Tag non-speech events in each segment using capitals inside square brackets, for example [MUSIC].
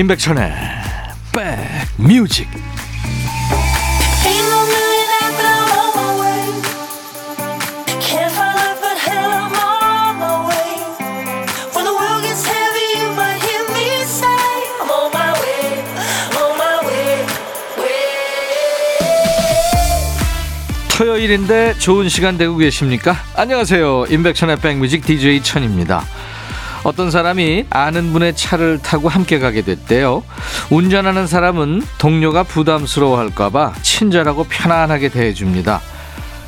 임백천의 백뮤직 토요일인데 좋은 시간 되고 계십니까? 안녕하세요. 임백천의 백뮤직 DJ 천입니다. 어떤 사람이 아는 분의 차를 타고 함께 가게 됐대요. 운전하는 사람은 동료가 부담스러워 할까봐 친절하고 편안하게 대해줍니다.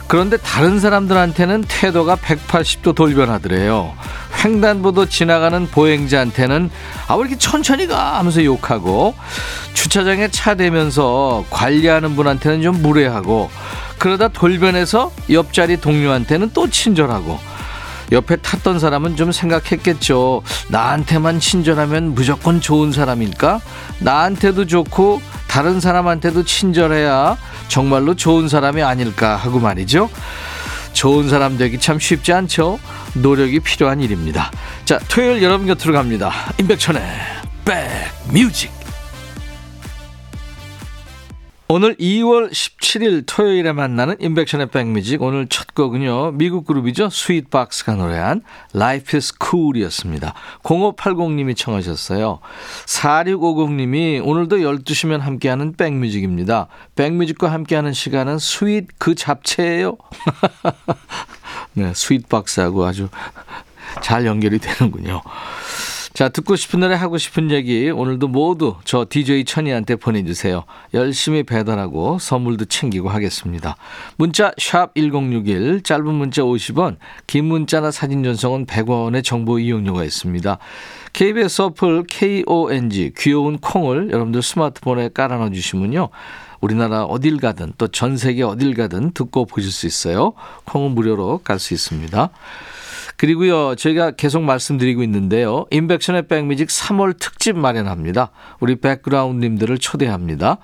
그런데 다른 사람들한테는 태도가 180도 돌변하더래요. 횡단보도 지나가는 보행자한테는 아, 왜 이렇게 천천히 가? 하면서 욕하고 주차장에 차 대면서 관리하는 분한테는 좀 무례하고 그러다 돌변해서 옆자리 동료한테는 또 친절하고 옆에 탔던 사람은 좀 생각했겠죠. 나한테만 친절하면 무조건 좋은 사람일까? 나한테도 좋고 다른 사람한테도 친절해야 정말로 좋은 사람이 아닐까 하고 말이죠. 좋은 사람 되기 참 쉽지 않죠. 노력이 필요한 일입니다. 자, 토요일 여러분 곁으로 갑니다. 임백천의 백뮤직. 오늘 2월 17일 토요일에 만나는 임백천의 백뮤직. 오늘 첫 곡은요 미국 그룹이죠. 스윗박스가 노래한 Life is Cool이었습니다. 0580님이 청하셨어요. 4650님이 오늘도 12시면 함께하는 백뮤직입니다. 백뮤직과 함께하는 시간은 sweet 그 잡채예요. [LAUGHS] 네 스윗박스하고 아주 잘 연결이 되는군요 자, 듣고 싶은 노래 하고 싶은 얘기 오늘도 모두 저 DJ 천이한테 보내주세요. 열심히 배달하고 선물도 챙기고 하겠습니다. 문자 샵 1061, 짧은 문자 50원, 긴 문자나 사진 전송은 100원의 정보 이용료가 있습니다. KBS 어플 KONG 귀여운 콩을 여러분들 스마트폰에 깔아놔 주시면요. 우리나라 어딜 가든 또 전 세계 어딜 가든 듣고 보실 수 있어요. 콩은 무료로 갈 수 있습니다. 그리고요, 저희가 계속 말씀드리고 있는데요. 인백션의 백뮤직 3월 특집 마련합니다. 우리 백그라운드님들을 초대합니다.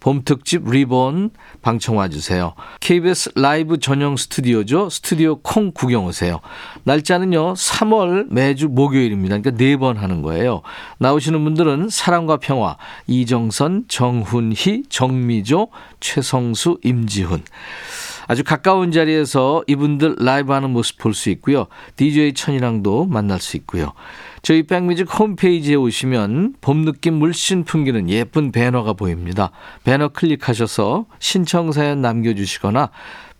봄 특집 리본 방청 와 주세요. KBS 라이브 전용 스튜디오죠. 스튜디오 콩 구경 오세요. 날짜는요, 3월 매주 목요일입니다. 그러니까 네 번 하는 거예요. 나오시는 분들은 사랑과 평화, 이정선, 정훈희, 정미조, 최성수, 임지훈. 아주 가까운 자리에서 이분들 라이브 하는 모습 볼 수 있고요. DJ 천이랑도 만날 수 있고요. 저희 백뮤직 홈페이지에 오시면 봄 느낌 물씬 풍기는 예쁜 배너가 보입니다. 배너 클릭하셔서 신청 사연 남겨주시거나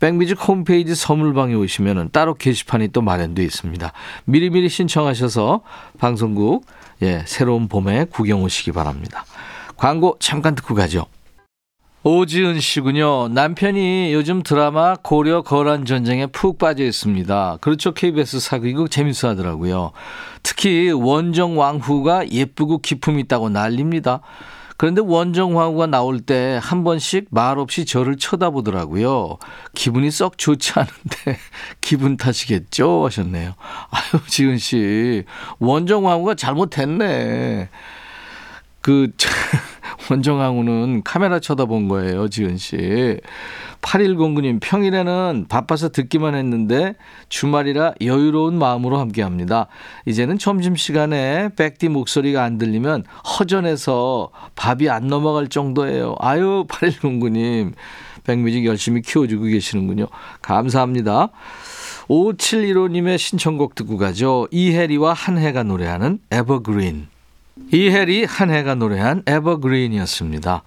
백뮤직 홈페이지 선물방에 오시면 따로 게시판이 또 마련되어 있습니다. 미리미리 신청하셔서 방송국 예, 새로운 봄에 구경 오시기 바랍니다. 광고 잠깐 듣고 가죠. 오지은 씨군요. 남편이 요즘 드라마 고려 거란 전쟁에 푹 빠져 있습니다. 그렇죠. KBS 사극이고 재밌어 하더라고요. 특히 원정 왕후가 예쁘고 기품 있다고 난립니다. 그런데 원정 왕후가 나올 때 한 번씩 말 없이 저를 쳐다보더라고요. 기분이 썩 좋지 않은데 [LAUGHS] 기분 탓이겠죠 하셨네요. 아유 지은 씨 원정 왕후가 잘못했네. 그 [LAUGHS] 원정항우는 카메라 쳐다본 거예요, 지은 씨. 8109님, 평일에는 바빠서 듣기만 했는데 주말이라 여유로운 마음으로 함께 합니다. 이제는 점심시간에 백디 목소리가 안 들리면 허전해서 밥이 안 넘어갈 정도예요. 아유, 8109님. 백뮤직 열심히 키워주고 계시는군요. 감사합니다. 5715님의 신청곡 듣고 가죠. 이혜리와 한혜가 노래하는 에버그린. 이혜리 한해가 노래한 에버그린이었습니다.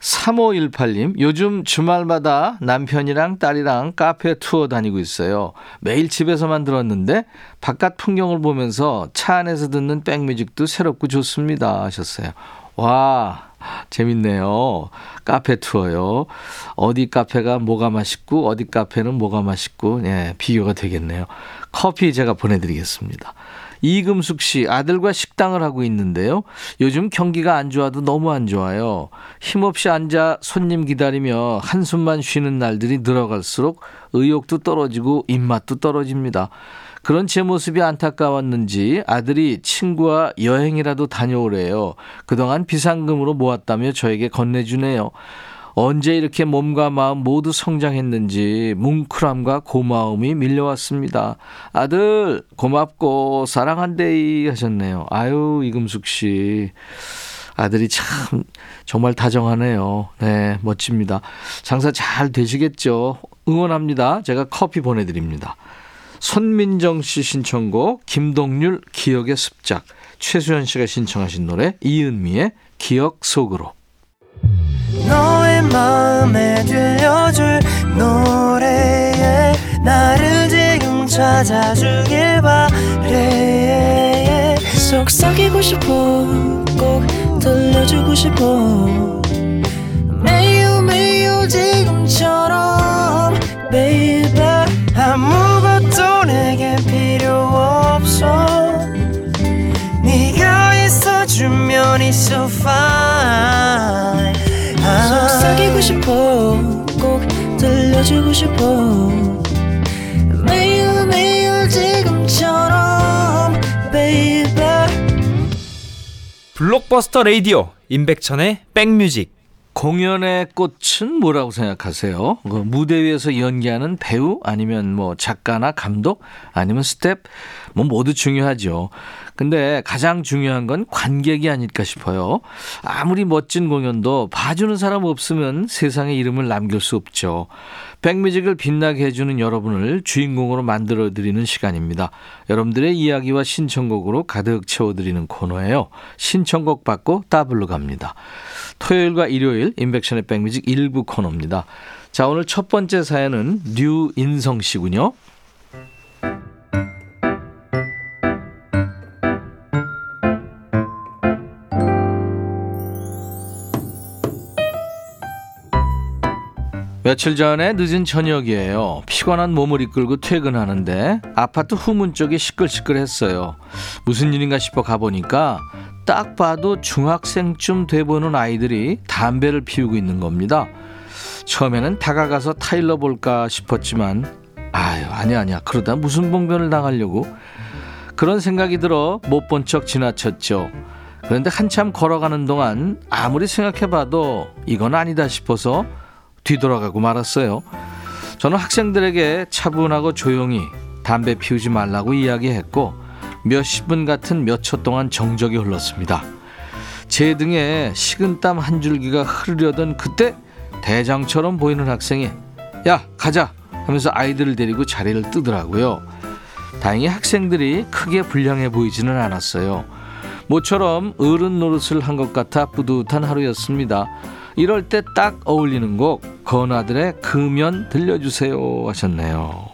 3518님, 요즘 주말마다 남편이랑 딸이랑 카페 투어 다니고 있어요. 매일 집에서만 들었는데 바깥 풍경을 보면서 차 안에서 듣는 백뮤직도 새롭고 좋습니다. 하셨어요. 와, 재밌네요. 카페 투어요. 어디 카페가 뭐가 맛있고, 어디 카페는 뭐가 맛있고, 예, 비교가 되겠네요. 커피 제가 보내드리겠습니다. 이금숙 씨, 아들과 식당을 하고 있는데요. 요즘 경기가 안 좋아도 너무 안 좋아요. 힘없이 앉아 손님 기다리며 한숨만 쉬는 날들이 늘어갈수록 의욕도 떨어지고 입맛도 떨어집니다. 그런 제 모습이 안타까웠는지 아들이 친구와 여행이라도 다녀오래요. 그동안 비상금으로 모았다며 저에게 건네주네요. 언제 이렇게 몸과 마음 모두 성장했는지 뭉클함과 고마움이 밀려왔습니다. 아들 고맙고 사랑한데이 하셨네요. 아유 이금숙 씨. 아들이 참 정말 다정하네요. 네, 멋집니다. 장사 잘 되시겠죠? 응원합니다. 제가 커피 보내드립니다. 손민정 씨 신청곡, 김동률 기억의 습작, 최수현 씨가 신청하신 노래, 이은미의 기억 속으로. 너 의 마음에 들려줄 노래에 나를 지금 찾아주길 바래. 속삭이고 싶어 꼭 들려주고 싶어 속삭이고 싶어. 꼭 들려주고 싶어. 매일 매일 지금처럼 baby. 블록버스터 레이디오 임백천의 백뮤직. 공연의 꽃은 뭐라고 생각하세요? 그 무대 위에서 연기하는 배우 아니면 뭐 작가나 감독 아니면 스텝? 뭐 모두 중요하죠. 근데 가장 중요한 건 관객이 아닐까 싶어요. 아무리 멋진 공연도 봐주는 사람 없으면 세상에 이름을 남길 수 없죠. 백뮤직을 빛나게 해주는 여러분을 주인공으로 만들어 드리는 시간입니다. 여러분들의 이야기와 신청곡으로 가득 채워드리는 코너예요. 신청곡 받고 따블로 갑니다. 토요일과 일요일 인백션의 백뮤직 일부 코너입니다. 자 오늘 첫 번째 사연은 류인성 씨군요. 며칠 전에 늦은 저녁이에요. 피곤한 몸을 이끌고 퇴근하는데 아파트 후문 쪽이 시끌시끌했어요. 무슨 일인가 싶어 가보니까 딱 봐도 중학생쯤 돼 보는 아이들이 담배를 피우고 있는 겁니다. 처음에는 다가가서 타일러 볼까 싶었지만 아유 아니야 아니야 그러다 무슨 봉변을 당하려고 그런 생각이 들어 못 본 척 지나쳤죠. 그런데 한참 걸어가는 동안 아무리 생각해봐도 이건 아니다 싶어서 뒤돌아가고 말았어요. 저는 학생들에게 차분하고 조용히 담배 피우지 말라고 이야기했고 몇십 분 같은 몇 초 동안 정적이 흘렀습니다. 제 등에 식은땀 한 줄기가 흐르려던 그때 대장처럼 보이는 학생이 야 가자 하면서 아이들을 데리고 자리를 뜨더라고요. 다행히 학생들이 크게 불량해 보이지는 않았어요. 모처럼 어른 노릇을 한 것 같아 뿌듯한 하루였습니다. 이럴 때 딱 어울리는 곡 건아들의 금연 들려주세요 하셨네요.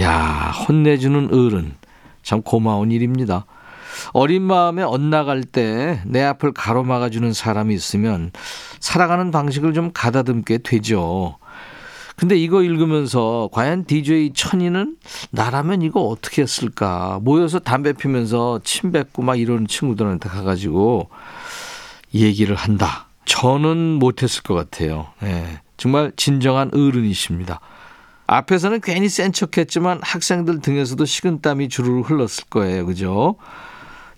야 혼내주는 어른 참 고마운 일입니다. 어린 마음에 엇나갈 때 내 앞을 가로막아주는 사람이 있으면 살아가는 방식을 좀 가다듬게 되죠. 근데 이거 읽으면서 과연 DJ 천이는 나라면 이거 어떻게 했을까? 모여서 담배 피면서 침 뱉고 막 이러는 친구들한테 가가지고 얘기를 한다. 저는 못했을 것 같아요. 네, 정말 진정한 어른이십니다. 앞에서는 괜히 센 척했지만 학생들 등에서도 식은땀이 주르르 흘렀을 거예요. 그죠?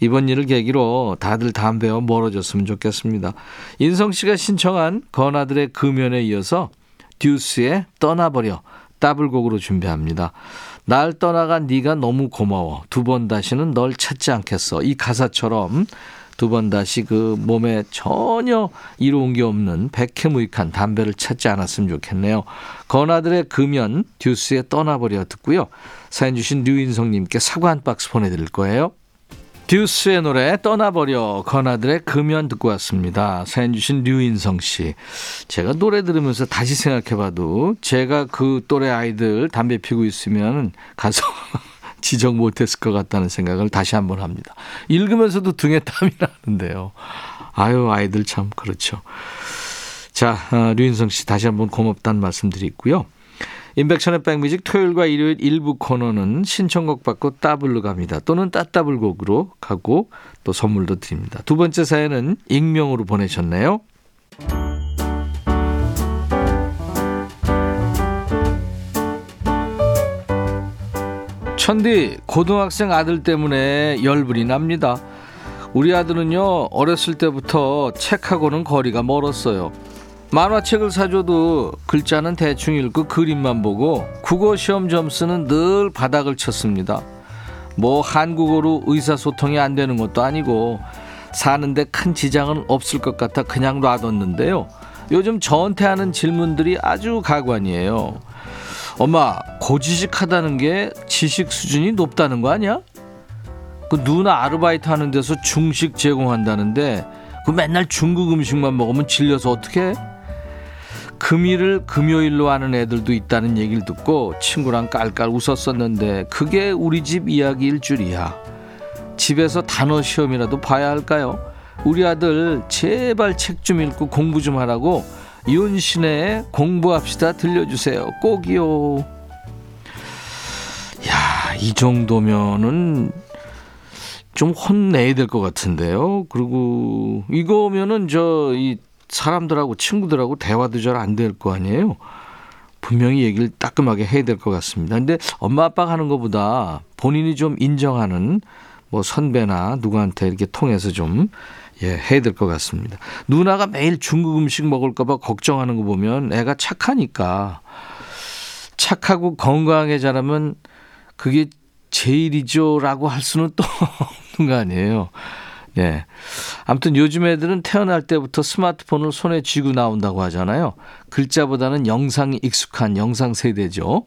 이번 일을 계기로 다들 담배와 멀어졌으면 좋겠습니다. 인성 씨가 신청한 건아들의 금연에 이어서 듀스의 떠나버려 더블곡으로 준비합니다. 날 떠나간 네가 너무 고마워. 두 번 다시는 널 찾지 않겠어. 이 가사처럼 두 번 다시 그 몸에 전혀 이로운 게 없는 백해무익한 담배를 찾지 않았으면 좋겠네요. 건아들의 금연 듀스의 떠나버려 듣고요. 사연 주신 류인성님께 사과 한 박스 보내드릴 거예요. 듀스의 노래 떠나버려 건아들의 금연 듣고 왔습니다. 사연 주신 류인성 씨. 제가 노래 들으면서 다시 생각해봐도 제가 그 또래 아이들 담배 피고 있으면 가서 지적 못했을 것 같다는 생각을 다시 한번 합니다. 읽으면서도 등에 땀이 나는데요. 아유 아이들 참 그렇죠. 자 어, 류인성 씨 다시 한번 고맙다는 말씀 드리고요. 인백션의 백뮤직 토요일과 일요일 일부 코너는 신청곡 받고 따블로 갑니다. 또는 따따블 곡으로 가고 또 선물도 드립니다. 두 번째 사연은 익명으로 보내셨네요. 천디 고등학생 아들 때문에 열불이 납니다. 우리 아들은요 어렸을 때부터 책하고는 거리가 멀었어요. 만화책을 사줘도 글자는 대충 읽고 그림만 보고 국어 시험 점수는 늘 바닥을 쳤습니다. 뭐 한국어로 의사소통이 안 되는 것도 아니고 사는데 큰 지장은 없을 것 같아 그냥 놔뒀는데요. 요즘 저한테 하는 질문들이 아주 가관이에요. 엄마, 고지식하다는 게 지식 수준이 높다는 거 아니야? 그 누나 아르바이트 하는 데서 중식 제공한다는데 그 맨날 중국 음식만 먹으면 질려서 어떡해? 금일을 금요일로 하는 애들도 있다는 얘기를 듣고 친구랑 깔깔 웃었었는데 그게 우리 집 이야기일 줄이야. 집에서 단어 시험이라도 봐야 할까요? 우리 아들 제발 책 좀 읽고 공부 좀 하라고 윤신의 공부합시다 들려주세요. 꼭이요. 야, 이 정도면은 좀 혼내야 될 것 같은데요. 그리고 이거면은 저 이 사람들하고 친구들하고 대화도 잘 안 될 거 아니에요. 분명히 얘기를 따끔하게 해야 될 것 같습니다. 근데 엄마 아빠가 하는 것보다 본인이 좀 인정하는 뭐 선배나 누구한테 이렇게 통해서 좀 예, 해야 될 것 같습니다. 누나가 매일 중국 음식 먹을까봐 걱정하는 거 보면 애가 착하니까 착하고 건강하게 자라면 그게 제일이죠라고 할 수는 또 [LAUGHS] 없는 거 아니에요. 예. 아무튼 요즘 애들은 태어날 때부터 스마트폰을 손에 쥐고 나온다고 하잖아요. 글자보다는 영상이 익숙한 영상 세대죠.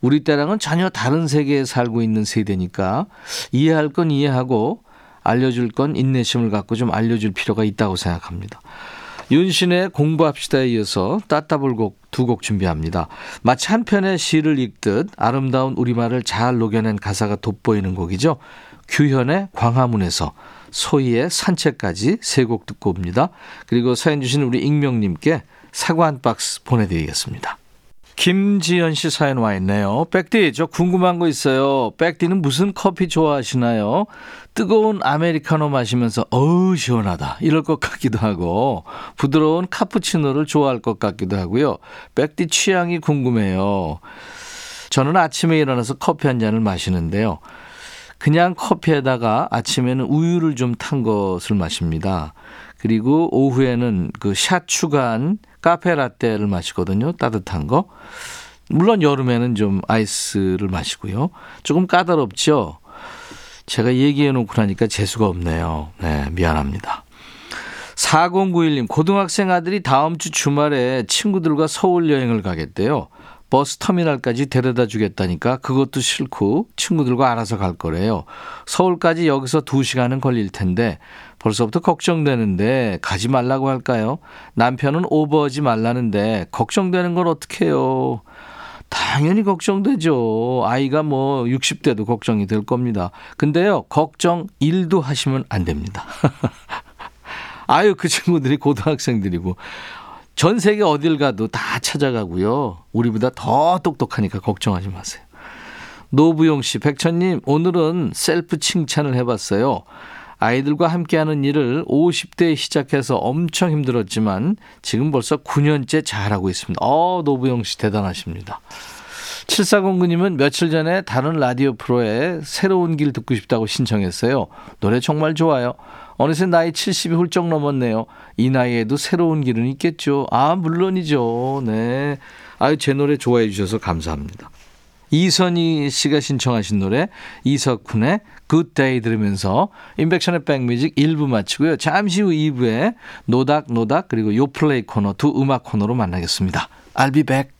우리 때랑은 전혀 다른 세계에 살고 있는 세대니까 이해할 건 이해하고 알려줄 건 인내심을 갖고 좀 알려줄 필요가 있다고 생각합니다. 윤신의 공부합시다에 이어서 따따블곡 두 곡 준비합니다. 마치 한 편의 시를 읽듯 아름다운 우리말을 잘 녹여낸 가사가 돋보이는 곡이죠. 규현의 광화문에서 소희의 산책까지 세 곡 듣고 옵니다. 그리고 사연 주신 우리 익명님께 사과 한 박스 보내드리겠습니다. 김지연 씨 사연 와 있네요. 백디, 저 궁금한 거 있어요. 백디는 무슨 커피 좋아하시나요? 뜨거운 아메리카노 마시면서 어우 시원하다 이럴 것 같기도 하고 부드러운 카푸치노를 좋아할 것 같기도 하고요. 백디 취향이 궁금해요. 저는 아침에 일어나서 커피 한 잔을 마시는데요. 그냥 커피에다가 아침에는 우유를 좀 탄 것을 마십니다. 그리고 오후에는 그 샷 추가한 카페 라떼를 마시거든요. 따뜻한 거. 물론 여름에는 좀 아이스를 마시고요. 조금 까다롭죠. 제가 얘기해 놓고 나니까 재수가 없네요. 네, 미안합니다. 4091님, 고등학생 아들이 다음 주 주말에 친구들과 서울 여행을 가겠대요. 버스 터미널까지 데려다 주겠다니까 그것도 싫고 친구들과 알아서 갈 거래요. 서울까지 여기서 2시간은 걸릴 텐데 벌써부터 걱정되는데 가지 말라고 할까요? 남편은 오버하지 말라는데 걱정되는 걸 어떻게 해요? 당연히 걱정되죠. 아이가 뭐 60대도 걱정이 될 겁니다. 근데요, 걱정 1도 하시면 안 됩니다. [LAUGHS] 아유, 그 친구들이 고등학생들이고. 전 세계 어딜 가도 다 찾아가고요. 우리보다 더 똑똑하니까 걱정하지 마세요. 노부용 씨, 백천님, 오늘은 셀프 칭찬을 해봤어요. 아이들과 함께하는 일을 50대에 시작해서 엄청 힘들었지만 지금 벌써 9년째 잘하고 있습니다. 어, 노부영 씨 대단하십니다. 7409님은 며칠 전에 다른 라디오 프로에 새로운 길 듣고 싶다고 신청했어요. 노래 정말 좋아요. 어느새 나이 70이 훌쩍 넘었네요. 이 나이에도 새로운 길은 있겠죠. 아, 물론이죠. 네. 아유, 제 노래 좋아해 주셔서 감사합니다. 이선희 씨가 신청하신 노래 이석훈의 Good Day 들으면서 임백천의 백뮤직 1부 마치고요. 잠시 후 2부에 노닥노닥 그리고 요플레이 코너 두 음악 코너로 만나겠습니다. I'll be back.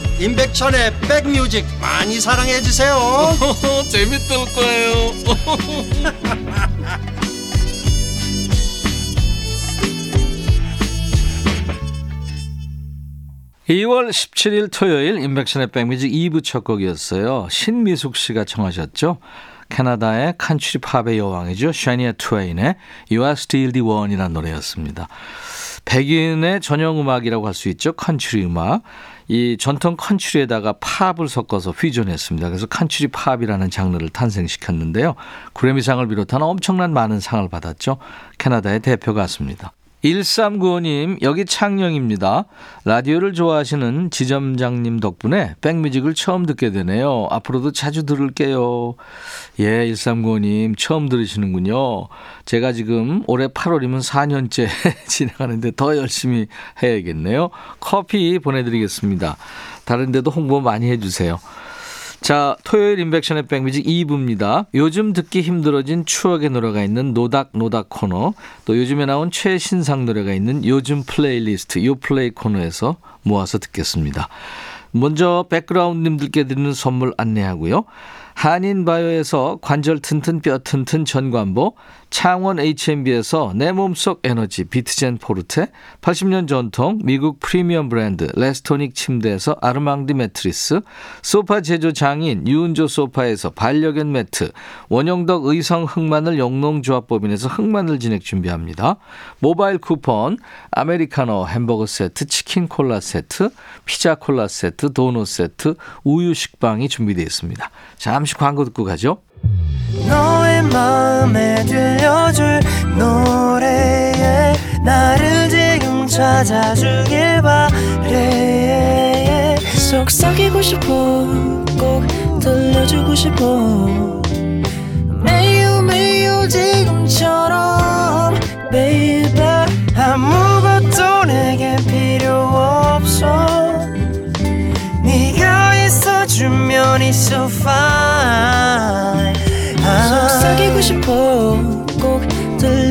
임백천의 백뮤직 많이 사랑해 주세요 [LAUGHS] 재밌을 거예요 [LAUGHS] 2월 17일 토요일 인백션의 백뮤직 2부 첫 곡이었어요. 신미숙 씨가 청하셨죠. 캐나다의 컨트리 팝의 여왕이죠. 샤니아 트웨인의 You Are Still the One이라는 노래였습니다. 백인의 전용 음악이라고 할 수 있죠. 컨트리 음악. 이 전통 컨트리에다가 팝을 섞어서 퓨전했습니다. 그래서 컨트리 팝이라는 장르를 탄생시켰는데요. 그래미상을 비롯한 엄청난 많은 상을 받았죠. 캐나다의 대표 가수입니다. 1395님, 여기 창녕입니다. 라디오를 좋아하시는 지점장님 덕분에 백뮤직을 처음 듣게 되네요. 앞으로도 자주 들을게요. 예, 1395님, 처음 들으시는군요. 제가 지금 올해 8월이면 4년째 진행하는데 더 열심히 해야겠네요. 커피 보내드리겠습니다. 다른 데도 홍보 많이 해주세요. 자, 토요일 임백천의 백뮤직 2부입니다. 요즘 듣기 힘들어진 추억의 노래가 있는 노닥노닥 코너, 또 요즘에 나온 최신상 노래가 있는 요즘 플레이리스트 요플레이 코너에서 모아서 듣겠습니다. 먼저 백그라운드님들께 드리는 선물 안내하고요. 한인바이오에서 관절 튼튼 뼈 튼튼 전관보, 창원 H&B에서 내 몸속 에너지 비트젠 포르테, 80년 전통 미국 프리미엄 브랜드 레스토닉 침대에서 아르망디 매트리스, 소파 제조 장인 유은조 소파에서 반려견 매트, 원형덕 의성 흑마늘 영농조합법인에서 흑마늘 진액 준비합니다. 모바일 쿠폰, 아메리카노 햄버거 세트, 치킨 콜라 세트, 피자 콜라 세트, 도넛 세트, 우유 식빵이 준비되어 있습니다. 잠시 광고 듣고 가죠. 속삭이고 싶어 꼭 들려주고 싶어 매우 매우 지금처럼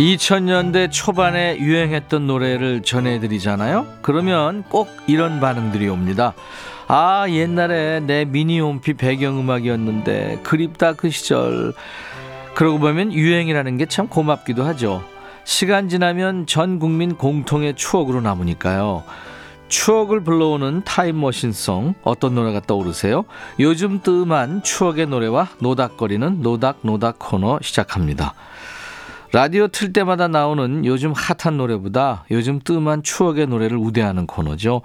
이천 년대 초반에 유행했던 노래를 전해드리잖아요. 그러면 꼭 이런 반응들이 옵니다. 아, 옛날에 내 미니홈피 배경음악이었는데 그립다 그 시절. 그러고 보면 유행이라는 게 참 고맙기도 하죠. 시간 지나면 전 국민 공통의 추억으로 남으니까요. 추억을 불러오는 타임머신송 어떤 노래가 떠오르세요? 요즘 뜸한 추억의 노래와 노닥거리는 노닥노닥 코너 시작합니다. 라디오 틀 때마다 나오는 요즘 핫한 노래보다 요즘 뜸한 추억의 노래를 우대하는 코너죠.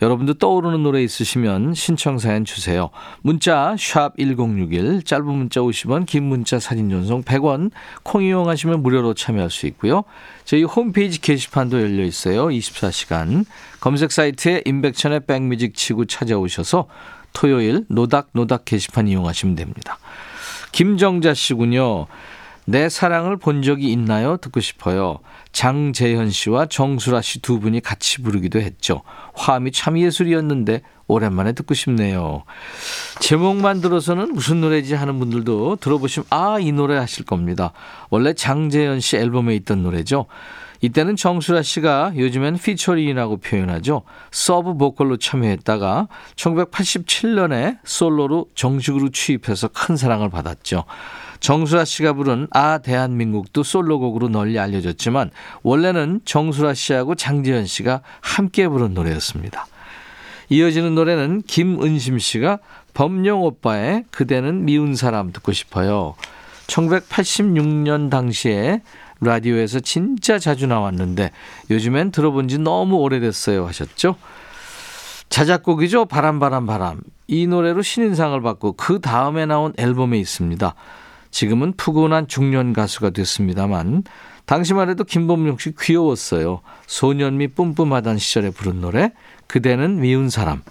여러분도 떠오르는 노래 있으시면 신청 사연 주세요. 문자 1061, 짧은 문자 50원, 긴 문자 사진 전송 100원, 콩 이용하시면 무료로 참여할 수 있고요. 저희 홈페이지 게시판도 열려 있어요. 24시간. 검색 사이트에 임백천의 백뮤직 치고 찾아오셔서 토요일 노닥노닥 게시판 이용하시면 됩니다. 김정자 씨군요. 내 사랑을 본 적이 있나요? 듣고 싶어요. 장재현 씨와 정수라 씨 두 분이 같이 부르기도 했죠. 화음이 참 예술이었는데 오랜만에 듣고 싶네요. 제목만 들어서는 무슨 노래지 하는 분들도 들어보시면 아, 이 노래 하실 겁니다. 원래 장재현 씨 앨범에 있던 노래죠. 이때는 정수라 씨가 요즘엔 featuring이라고 표현하죠. 서브 보컬로 참여했다가 1987년에 솔로로 정식으로 취입해서 큰 사랑을 받았죠. 정수라 씨가 부른 아 대한민국도 솔로곡으로 널리 알려졌지만 원래는 정수라 씨하고 장지현 씨가 함께 부른 노래였습니다. 이어지는 노래는 김은심 씨가 범용 오빠의 그대는 미운 사람 듣고 싶어요. 1986년 당시에 라디오에서 진짜 자주 나왔는데 요즘엔 들어본 지 너무 오래됐어요 하셨죠? 자작곡이죠. 바람 바람 바람. 이 노래로 신인상을 받고 그 다음에 나온 앨범에 있습니다. 지금은 푸근한 중년 가수가 됐습니다만 당시만 해도 김범용 씨 귀여웠어요. 소년미 뿜뿜하던 시절에 부른 노래 그대는 미운 사람.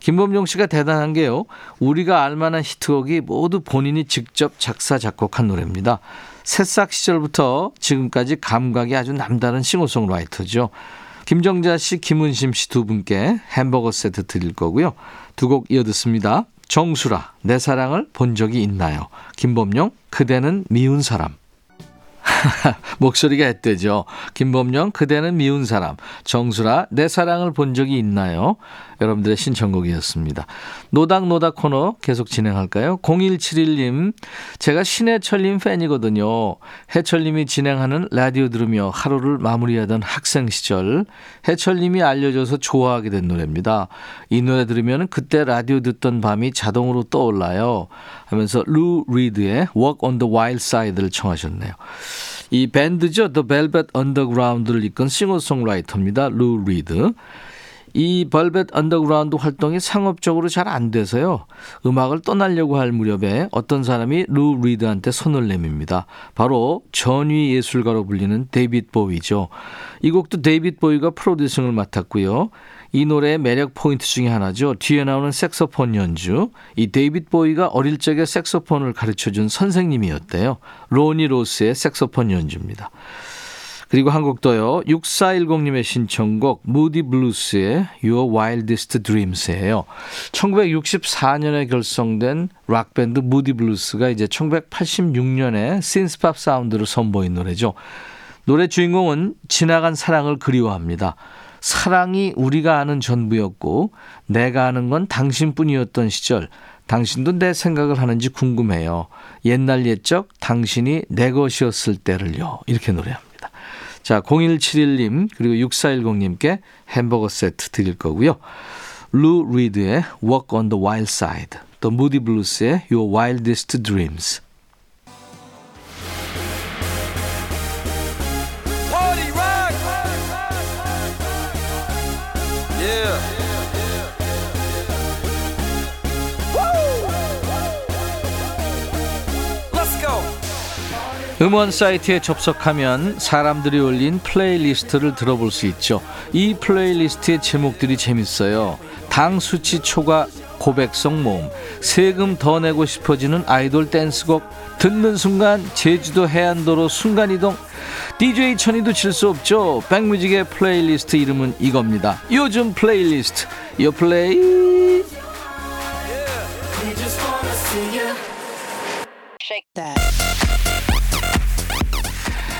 김범용 씨가 대단한 게요. 우리가 알만한 히트곡이 모두 본인이 직접 작사 작곡한 노래입니다. 새싹 시절부터 지금까지 감각이 아주 남다른 싱어송라이터죠. 김정자 씨, 김은심 씨 두 분께 햄버거 세트 드릴 거고요. 두 곡 이어 듣습니다. 정수라, 내 사랑을 본 적이 있나요? 김범용, 그대는 미운 사람. [LAUGHS] 목소리가 앳되죠. 김범령 그대는 미운 사람. 정수라 내 사랑을 본 적이 있나요? 여러분들의 신청곡이었습니다. 노닥노닥 코너 계속 진행할까요? 0171님 제가 신해철님 팬이거든요. 해철님이 진행하는 라디오 들으며 하루를 마무리하던 학생 시절 해철님이 알려줘서 좋아하게 된 노래입니다. 이 노래 들으면 그때 라디오 듣던 밤이 자동으로 떠올라요. 하면서 루 리드의 Walk on the Wild Side를 청하셨네요. 이 밴드죠. The Velvet Underground를 이끈 싱어송라이터입니다. 루 리드. 이 Velvet Underground 활동이 상업적으로 잘 안 돼서요. 음악을 떠나려고 할 무렵에 어떤 사람이 루 리드한테 손을 내밉니다. 바로 전위 예술가로 불리는 데이빗 보위죠. 이 곡도 데이빗 보위가 producing을 맡았고요. 이 노래의 매력 포인트 중에 하나죠. 뒤에 나오는 색소폰 연주. 이 데이빗 보위가 어릴 적에 색소폰을 가르쳐준 선생님이었대요. 로니 로스의 색소폰 연주입니다. 그리고 한 곡도요. 6410님의 신청곡 무디 블루스의 Your Wildest Dreams예요. 1964년에 결성된 락밴드 무디 블루스가 이제 1986년에 synth pop 사운드를 선보인 노래죠. 노래 주인공은 지나간 사랑을 그리워합니다. 사랑이 우리가 아는 전부였고 내가 아는 건 당신뿐이었던 시절 당신도 내 생각을 하는지 궁금해요. 옛날 옛적 당신이 내 것이었을 때를요. 이렇게 노래합니다. 자, 0171님 그리고 6410님께 햄버거 세트 드릴 거고요. 루 리드의 Walk on the Wild Side, 또 무디 블루스의 Your Wildest Dreams. 음원 사이트에 접속하면 사람들이 올린 playlist를 들어볼 수 있죠. 이 playlist의 제목들이 재밌어요. 당 수치 초과 고백송 모음, 세금 더 내고 싶어지는 아이돌 댄스곡, 듣는 순간 제주도 해안도로 순간이동, DJ 천이도 질 수 없죠. 백뮤직의 플레이리스트 이름은 이겁니다. 요즘 플레이리스트, 요 플레이.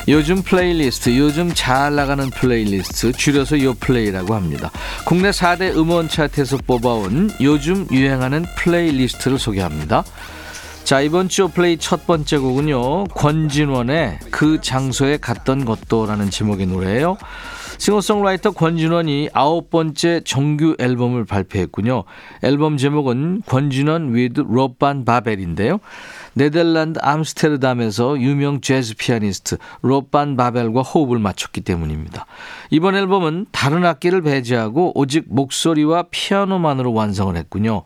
요즘 플레이리스트, 요즘 잘 나가는 플레이리스트, 줄여서 요플레이라고 합니다. 국내 4대 음원 차트에서 뽑아온 요즘 유행하는 playlist를 소개합니다. 자, 이번 주 요플레이 첫 번째 곡은요, 권진원의 그 장소에 갔던 것도라는 제목의 노래예요. 싱어송라이터 권진원이 아홉 번째 정규 앨범을 발표했군요. 앨범 제목은 권진원 with 롭 반 바벨인데요. 네덜란드 암스테르담에서 유명 재즈 피아니스트 롭 반 바벨과 호흡을 맞췄기 때문입니다. 이번 앨범은 다른 악기를 배제하고 오직 목소리와 피아노만으로 완성을 했군요.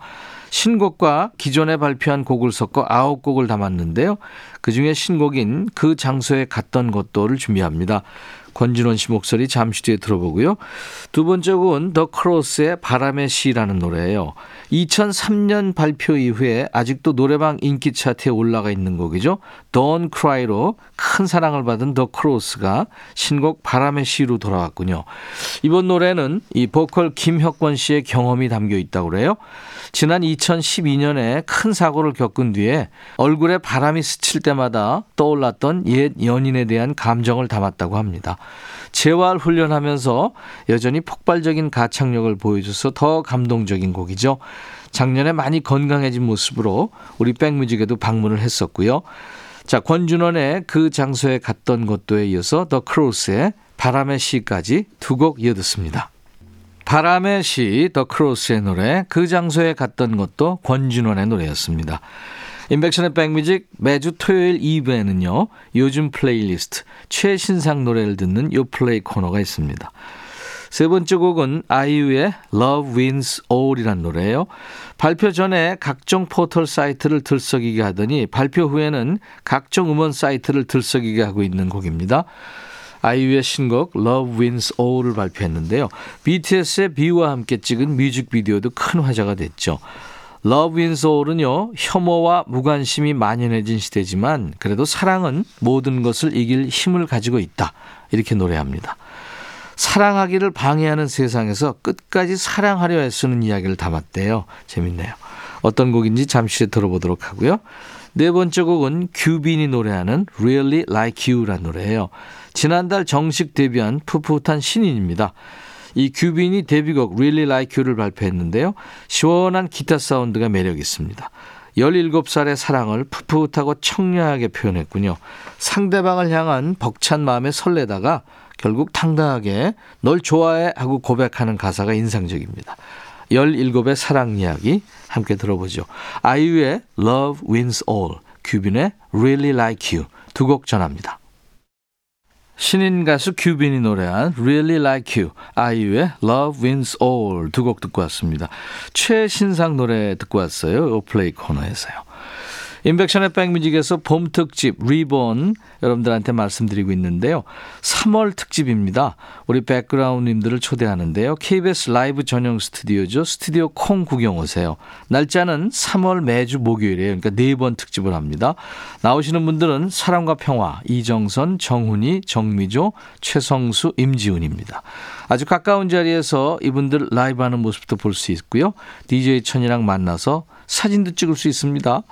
신곡과 기존에 발표한 곡을 섞어 아홉 곡을 담았는데요. 그 중에 신곡인 그 장소에 갔던 것도를 준비합니다. 권진원 씨 목소리 잠시 뒤에 들어보고요. 두 번째 곡은 더 크로스의 바람의 시라는 노래예요. 2003년 발표 이후에 아직도 노래방 인기 차트에 올라가 있는 곡이죠. Don't Cry로 큰 사랑을 받은 더 크로스가 신곡 바람의 시로 돌아왔군요. 이번 노래는 이 보컬 김혁권 씨의 경험이 담겨 있다고 그래요. 지난 2012년에 큰 사고를 겪은 뒤에 얼굴에 바람이 스칠 때마다 떠올랐던 옛 연인에 대한 감정을 담았다고 합니다. 재활 훈련하면서 여전히 폭발적인 가창력을 보여줘서 더 감동적인 곡이죠. 작년에 많이 건강해진 모습으로 우리 백뮤직에도 방문을 했었고요. 자, 권준원의 그 장소에 갔던 것도에 이어서 더 크로스의 바람의 시까지 두 곡 이어듣습니다. 바람의 시, 더 크로스의 노래, 그 장소에 갔던 것도 권준원의 노래였습니다. 인백션의 백뮤직 매주 토요일 2부에는요. 요즘 플레이리스트 최신상 노래를 듣는 요 플레이 코너가 있습니다. 세 번째 곡은 아이유의 Love Wins All이란 노래예요. 발표 전에 각종 포털 사이트를 들썩이게 하더니 발표 후에는 각종 음원 사이트를 들썩이게 하고 있는 곡입니다. 아이유의 신곡 Love Wins All을 발표했는데요. BTS의 뷔와 함께 찍은 뮤직비디오도 큰 화제가 됐죠. Love Wins All은요, 혐오와 무관심이 만연해진 시대지만 그래도 사랑은 모든 것을 이길 힘을 가지고 있다. 이렇게 노래합니다. 사랑하기를 방해하는 세상에서 끝까지 사랑하려 애쓰는 이야기를 담았대요. 재밌네요. 어떤 곡인지 잠시 후에 들어보도록 하고요. 네 번째 곡은 규빈이 노래하는 Really Like You라는 노래예요. 지난달 정식 데뷔한 풋풋한 신인입니다. 이 규빈이 데뷔곡 Really Like You를 발표했는데요. 시원한 기타 사운드가 매력 있습니다. 17살의 사랑을 풋풋하고 청량하게 표현했군요. 상대방을 향한 벅찬 마음에 설레다가 결국 당당하게 널 좋아해 하고 고백하는 가사가 인상적입니다. 17의 사랑 이야기 함께 들어보죠. 아이유의 Love Wins All, 규빈의 Really Like You 두 곡 전합니다. 신인 가수 규빈이 노래한 Really Like You, 아이유의 Love Wins All 두 곡 듣고 왔습니다. 최신상 노래 듣고 왔어요. 오플레이 코너에서요. 임백천의 백뮤직에서 봄 특집 리본 여러분들한테 말씀드리고 있는데요. 3월 특집입니다. 우리 백그라운드님들을 초대하는데요. KBS 라이브 전용 스튜디오죠. 스튜디오 콩 구경 오세요. 날짜는 3월 매주 목요일이에요. 그러니까 네 번 특집을 합니다. 나오시는 분들은 사랑과 평화, 이정선, 정훈희, 정미조, 최성수, 임지훈입니다. 아주 가까운 자리에서 이분들 라이브 하는 모습도 볼 수 있고요. DJ 천이랑 만나서 사진도 찍을 수 있습니다.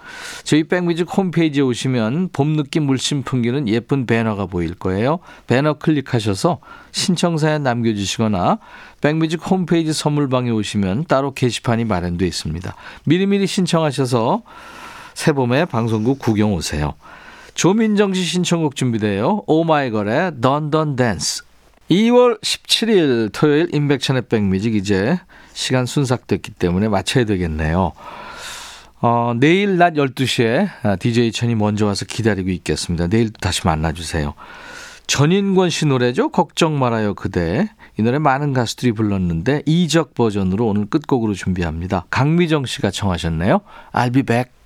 저희 백뮤직 홈페이지에 오시면 봄 느낌 물씬 풍기는 예쁜 배너가 보일 거예요. 배너 클릭하셔서 신청사연 남겨주시거나 백뮤직 홈페이지 선물방에 오시면 따로 게시판이 마련되어 있습니다. 미리미리 신청하셔서 새봄에 방송국 구경 오세요. 조민정 씨 신청곡 준비돼요. 오마이걸의 던던 댄스. 2월 17일 토요일 인백천의 백뮤직 이제 시간 순삭됐기 때문에 맞춰야 되겠네요. 어, 내일 낮 12시에 DJ 천이 먼저 와서 기다리고 있겠습니다. 내일 다시 만나주세요. 전인권 씨 노래죠. 걱정 말아요 그대. 이 노래 많은 가수들이 불렀는데 이적 버전으로 오늘 끝곡으로 준비합니다. 강미정 씨가 청하셨네요. I'll be back.